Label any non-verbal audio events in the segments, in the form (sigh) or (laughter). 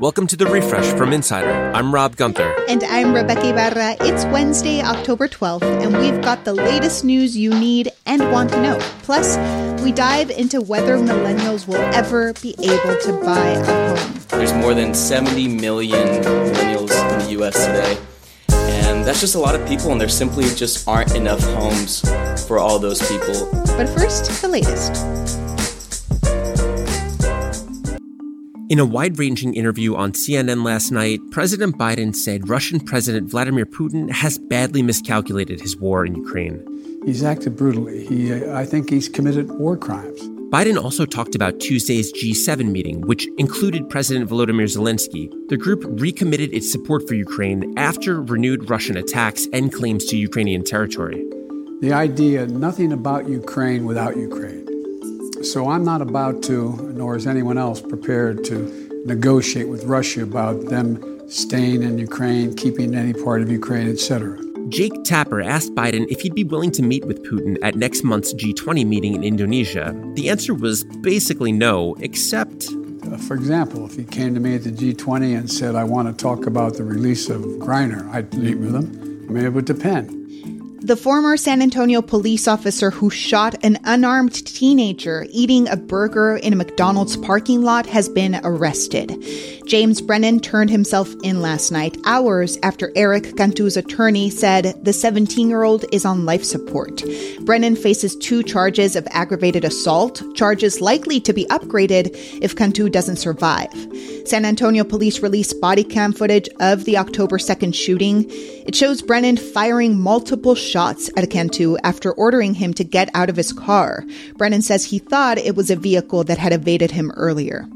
Welcome to the refresh from Insider. I'm Rob Gunther. And I'm Rebeca Ibarra. It's Wednesday, October 12th, and we've got the latest news you need and want to know. Plus, we dive into whether millennials will ever be able to buy a home. There's more than 70 million millennials in the US today. And that's just a lot of people, and there simply just aren't enough homes for all those people. But first, the latest. In a wide ranging interview on CNN last night, President Biden said Russian President Vladimir Putin has badly miscalculated his war in Ukraine. He's acted brutally. He, I think he's committed war crimes. Biden also talked about Tuesday's G7 meeting, which included President Volodymyr Zelensky. The group recommitted its support for Ukraine after renewed Russian attacks and claims to Ukrainian territory. The idea nothing about Ukraine without Ukraine. So I'm not about to, nor is anyone else prepared to negotiate with Russia about them staying in Ukraine, keeping any part of Ukraine, etc. Jake Tapper asked Biden if he'd be willing to meet with Putin at next month's G20 meeting in Indonesia. The answer was basically no, except. Uh, for example, if he came to me at the G20 and said, I want to talk about the release of Griner, I'd meet with him. I mean, it would depend. The former San Antonio police officer who shot an unarmed teenager eating a burger in a McDonald's parking lot has been arrested. James Brennan turned himself in last night, hours after Eric Cantu's attorney said the 17 year old is on life support. Brennan faces two charges of aggravated assault, charges likely to be upgraded if Cantu doesn't survive. San Antonio police released body cam footage of the October 2nd shooting. It shows Brennan firing multiple shots at Cantu after ordering him to get out of his car. Brennan says he thought it was a vehicle that had evaded him earlier.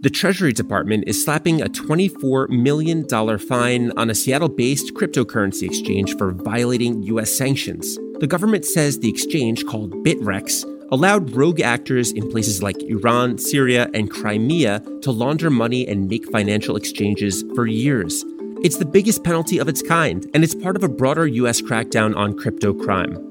The Treasury Department is slapping a $24 million fine on a Seattle based cryptocurrency exchange for violating U.S. sanctions. The government says the exchange, called Bittrex, allowed rogue actors in places like Iran, Syria, and Crimea to launder money and make financial exchanges for years. It's the biggest penalty of its kind, and it's part of a broader U.S. crackdown on crypto crime.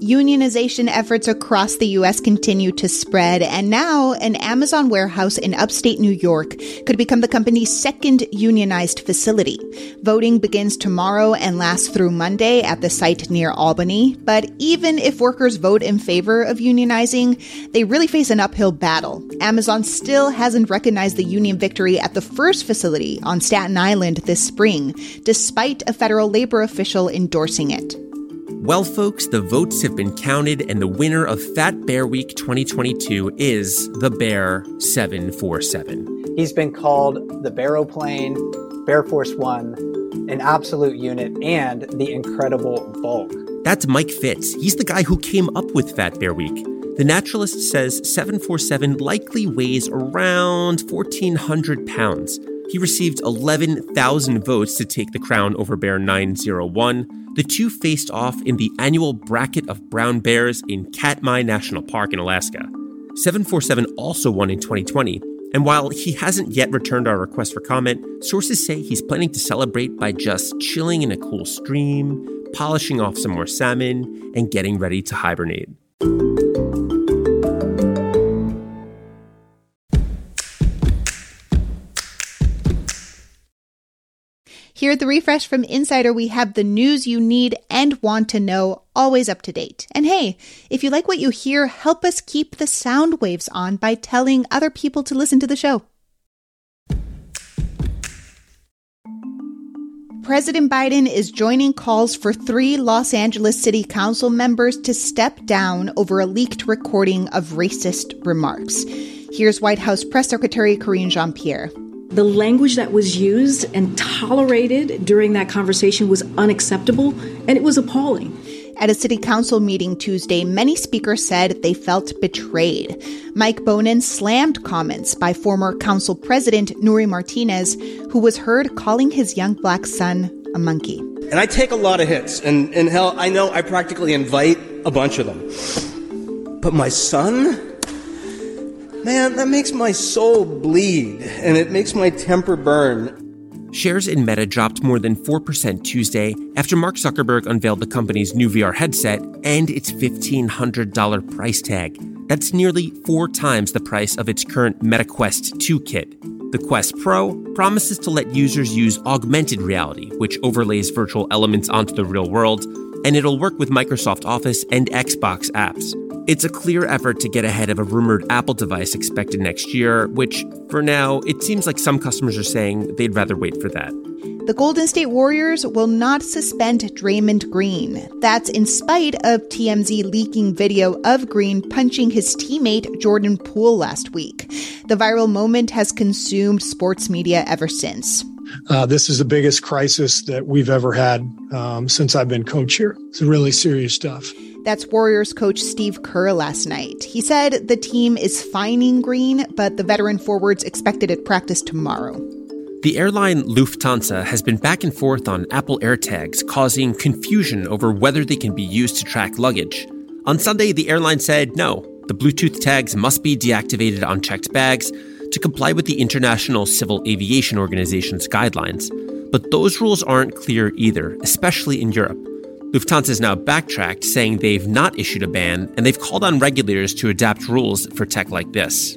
Unionization efforts across the U.S. continue to spread, and now an Amazon warehouse in upstate New York could become the company's second unionized facility. Voting begins tomorrow and lasts through Monday at the site near Albany. But even if workers vote in favor of unionizing, they really face an uphill battle. Amazon still hasn't recognized the union victory at the first facility on Staten Island this spring, despite a federal labor official endorsing it. Well, folks, the votes have been counted, and the winner of Fat Bear Week 2022 is the Bear 747. He's been called the Baroplane, Bear Force One, an absolute unit, and the incredible bulk. That's Mike Fitz. He's the guy who came up with Fat Bear Week. The naturalist says 747 likely weighs around 1,400 pounds. He received 11,000 votes to take the crown over Bear 901. The two faced off in the annual bracket of brown bears in Katmai National Park in Alaska. 747 also won in 2020, and while he hasn't yet returned our request for comment, sources say he's planning to celebrate by just chilling in a cool stream, polishing off some more salmon, and getting ready to hibernate. Here at the Refresh from Insider, we have the news you need and want to know, always up to date. And hey, if you like what you hear, help us keep the sound waves on by telling other people to listen to the show. President Biden is joining calls for three Los Angeles City Council members to step down over a leaked recording of racist remarks. Here's White House Press Secretary Karine Jean Pierre. The language that was used and tolerated during that conversation was unacceptable and it was appalling. At a city council meeting Tuesday, many speakers said they felt betrayed. Mike Bonin slammed comments by former council president Nury Martinez, who was heard calling his young black son a monkey. And I take a lot of hits, and, and hell, I know I practically invite a bunch of them. But my son? Man, that makes my soul bleed and it makes my temper burn. Shares in Meta dropped more than 4% Tuesday after Mark Zuckerberg unveiled the company's new VR headset and its $1,500 price tag. That's nearly four times the price of its current MetaQuest 2 kit. The Quest Pro promises to let users use augmented reality, which overlays virtual elements onto the real world, and it'll work with Microsoft Office and Xbox apps. It's a clear effort to get ahead of a rumored Apple device expected next year, which, for now, it seems like some customers are saying they'd rather wait for that. The Golden State Warriors will not suspend Draymond Green. That's in spite of TMZ leaking video of Green punching his teammate Jordan Poole last week. The viral moment has consumed sports media ever since. Uh, this is the biggest crisis that we've ever had um, since I've been coach here. It's really serious stuff. That's Warriors coach Steve Kerr last night. He said the team is fining Green, but the veteran forwards expected at practice tomorrow. The airline Lufthansa has been back and forth on Apple AirTags, causing confusion over whether they can be used to track luggage. On Sunday, the airline said no, the Bluetooth tags must be deactivated on checked bags to comply with the International Civil Aviation Organization's guidelines. But those rules aren't clear either, especially in Europe. Lufthansa has now backtracked, saying they've not issued a ban, and they've called on regulators to adapt rules for tech like this.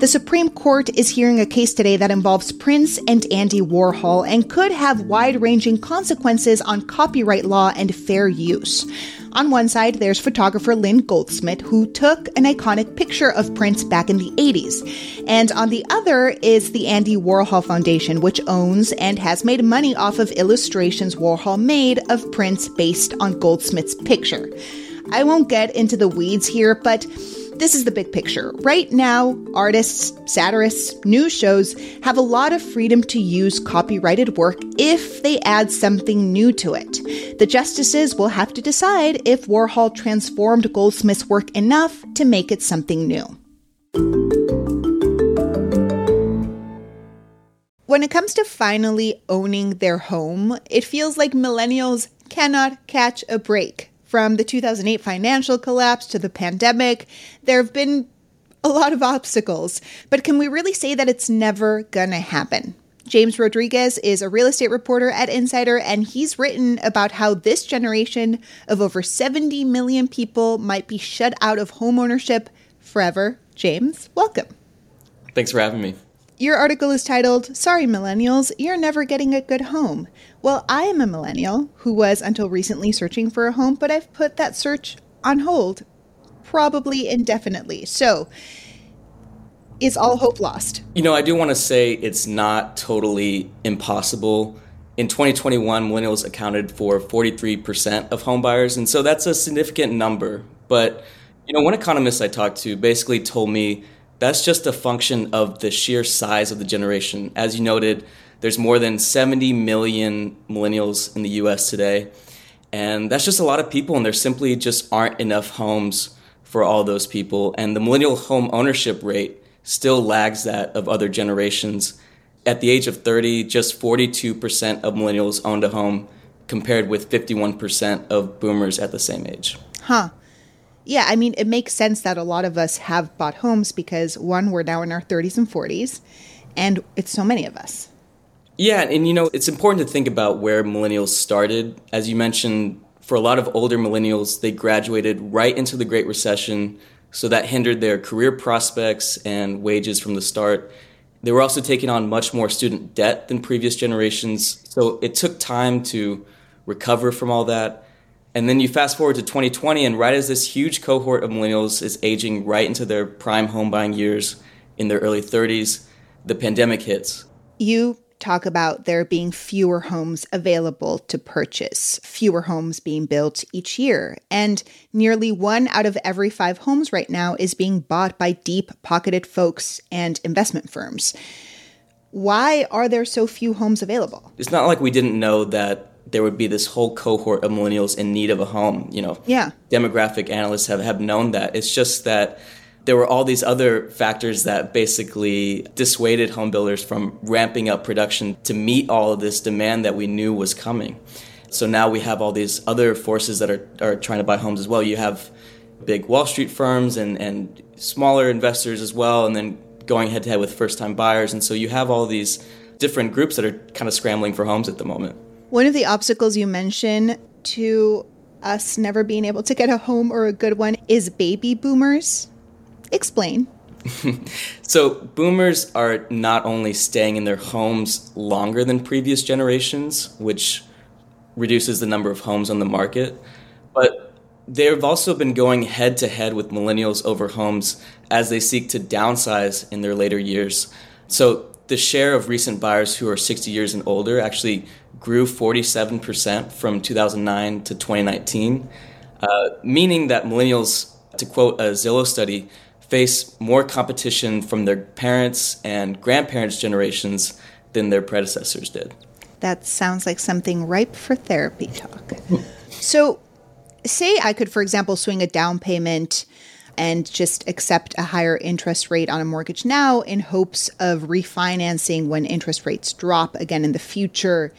The Supreme Court is hearing a case today that involves Prince and Andy Warhol and could have wide ranging consequences on copyright law and fair use. On one side, there's photographer Lynn Goldsmith, who took an iconic picture of Prince back in the 80s. And on the other is the Andy Warhol Foundation, which owns and has made money off of illustrations Warhol made of Prince based on Goldsmith's picture. I won't get into the weeds here, but this is the big picture. Right now, artists, satirists, news shows have a lot of freedom to use copyrighted work if they add something new to it. The justices will have to decide if Warhol transformed Goldsmith's work enough to make it something new. When it comes to finally owning their home, it feels like millennials cannot catch a break. From the 2008 financial collapse to the pandemic, there have been a lot of obstacles, but can we really say that it's never gonna happen? James Rodriguez is a real estate reporter at Insider, and he's written about how this generation of over 70 million people might be shut out of homeownership forever. James, welcome. Thanks for having me. Your article is titled, Sorry, Millennials, You're Never Getting a Good Home. Well, I am a millennial who was until recently searching for a home, but I've put that search on hold, probably indefinitely. So, is all hope lost? You know, I do want to say it's not totally impossible. In 2021, millennials accounted for 43% of home buyers, and so that's a significant number. But, you know, one economist I talked to basically told me that's just a function of the sheer size of the generation. As you noted, there's more than 70 million millennials in the US today. And that's just a lot of people, and there simply just aren't enough homes for all those people. And the millennial home ownership rate still lags that of other generations. At the age of 30, just 42% of millennials owned a home, compared with 51% of boomers at the same age. Huh. Yeah, I mean, it makes sense that a lot of us have bought homes because one, we're now in our 30s and 40s, and it's so many of us. Yeah, and you know, it's important to think about where millennials started. As you mentioned, for a lot of older millennials, they graduated right into the Great Recession, so that hindered their career prospects and wages from the start. They were also taking on much more student debt than previous generations, so it took time to recover from all that. And then you fast forward to 2020, and right as this huge cohort of millennials is aging right into their prime home buying years in their early 30s, the pandemic hits. You talk about there being fewer homes available to purchase, fewer homes being built each year. And nearly one out of every five homes right now is being bought by deep pocketed folks and investment firms. Why are there so few homes available? It's not like we didn't know that there would be this whole cohort of millennials in need of a home. You know, yeah. demographic analysts have, have known that. It's just that there were all these other factors that basically dissuaded home builders from ramping up production to meet all of this demand that we knew was coming. So now we have all these other forces that are, are trying to buy homes as well. You have big Wall Street firms and, and smaller investors as well, and then going head to head with first time buyers. And so you have all these different groups that are kind of scrambling for homes at the moment. One of the obstacles you mention to us never being able to get a home or a good one is baby boomers. Explain. (laughs) so, boomers are not only staying in their homes longer than previous generations, which reduces the number of homes on the market, but they've also been going head to head with millennials over homes as they seek to downsize in their later years. So, the share of recent buyers who are 60 years and older actually grew 47% from 2009 to 2019, uh, meaning that millennials, to quote a Zillow study, face more competition from their parents and grandparents' generations than their predecessors did. That sounds like something ripe for therapy talk. (laughs) so, say I could, for example, swing a down payment and just accept a higher interest rate on a mortgage now in hopes of refinancing when interest rates drop again in the future.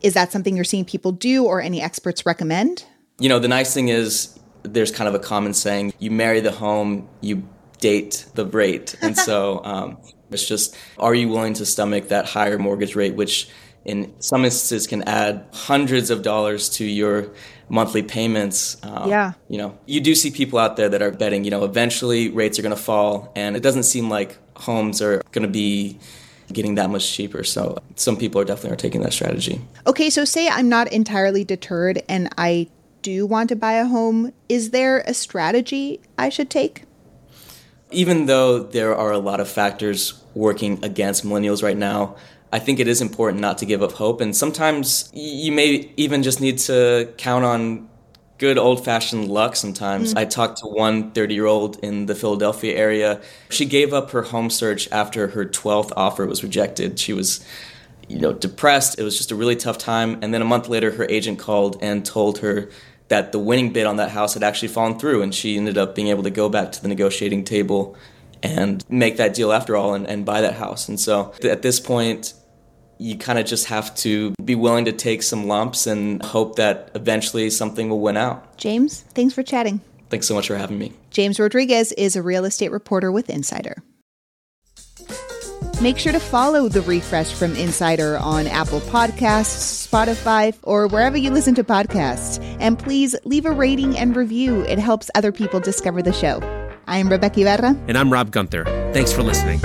Is that something you're seeing people do or any experts recommend? You know, the nice thing is there's kind of a common saying you marry the home, you date the rate. And so (laughs) um, it's just, are you willing to stomach that higher mortgage rate, which in some instances can add hundreds of dollars to your monthly payments. Um, yeah. You know, you do see people out there that are betting, you know, eventually rates are going to fall, and it doesn't seem like homes are going to be getting that much cheaper. So some people are definitely are taking that strategy. Okay, so say I'm not entirely deterred and I do want to buy a home. Is there a strategy I should take? Even though there are a lot of factors working against millennials right now, I think it is important not to give up hope. And sometimes you may even just need to count on good old fashioned luck sometimes. Mm. I talked to one 30 year old in the Philadelphia area. She gave up her home search after her 12th offer was rejected. She was you know depressed it was just a really tough time and then a month later her agent called and told her that the winning bid on that house had actually fallen through and she ended up being able to go back to the negotiating table and make that deal after all and, and buy that house and so at this point you kind of just have to be willing to take some lumps and hope that eventually something will win out. James, thanks for chatting. Thanks so much for having me. James Rodriguez is a real estate reporter with Insider. Make sure to follow the refresh from Insider on Apple Podcasts, Spotify, or wherever you listen to podcasts. And please leave a rating and review. It helps other people discover the show. I'm Rebeca Ibarra. And I'm Rob Gunther. Thanks for listening.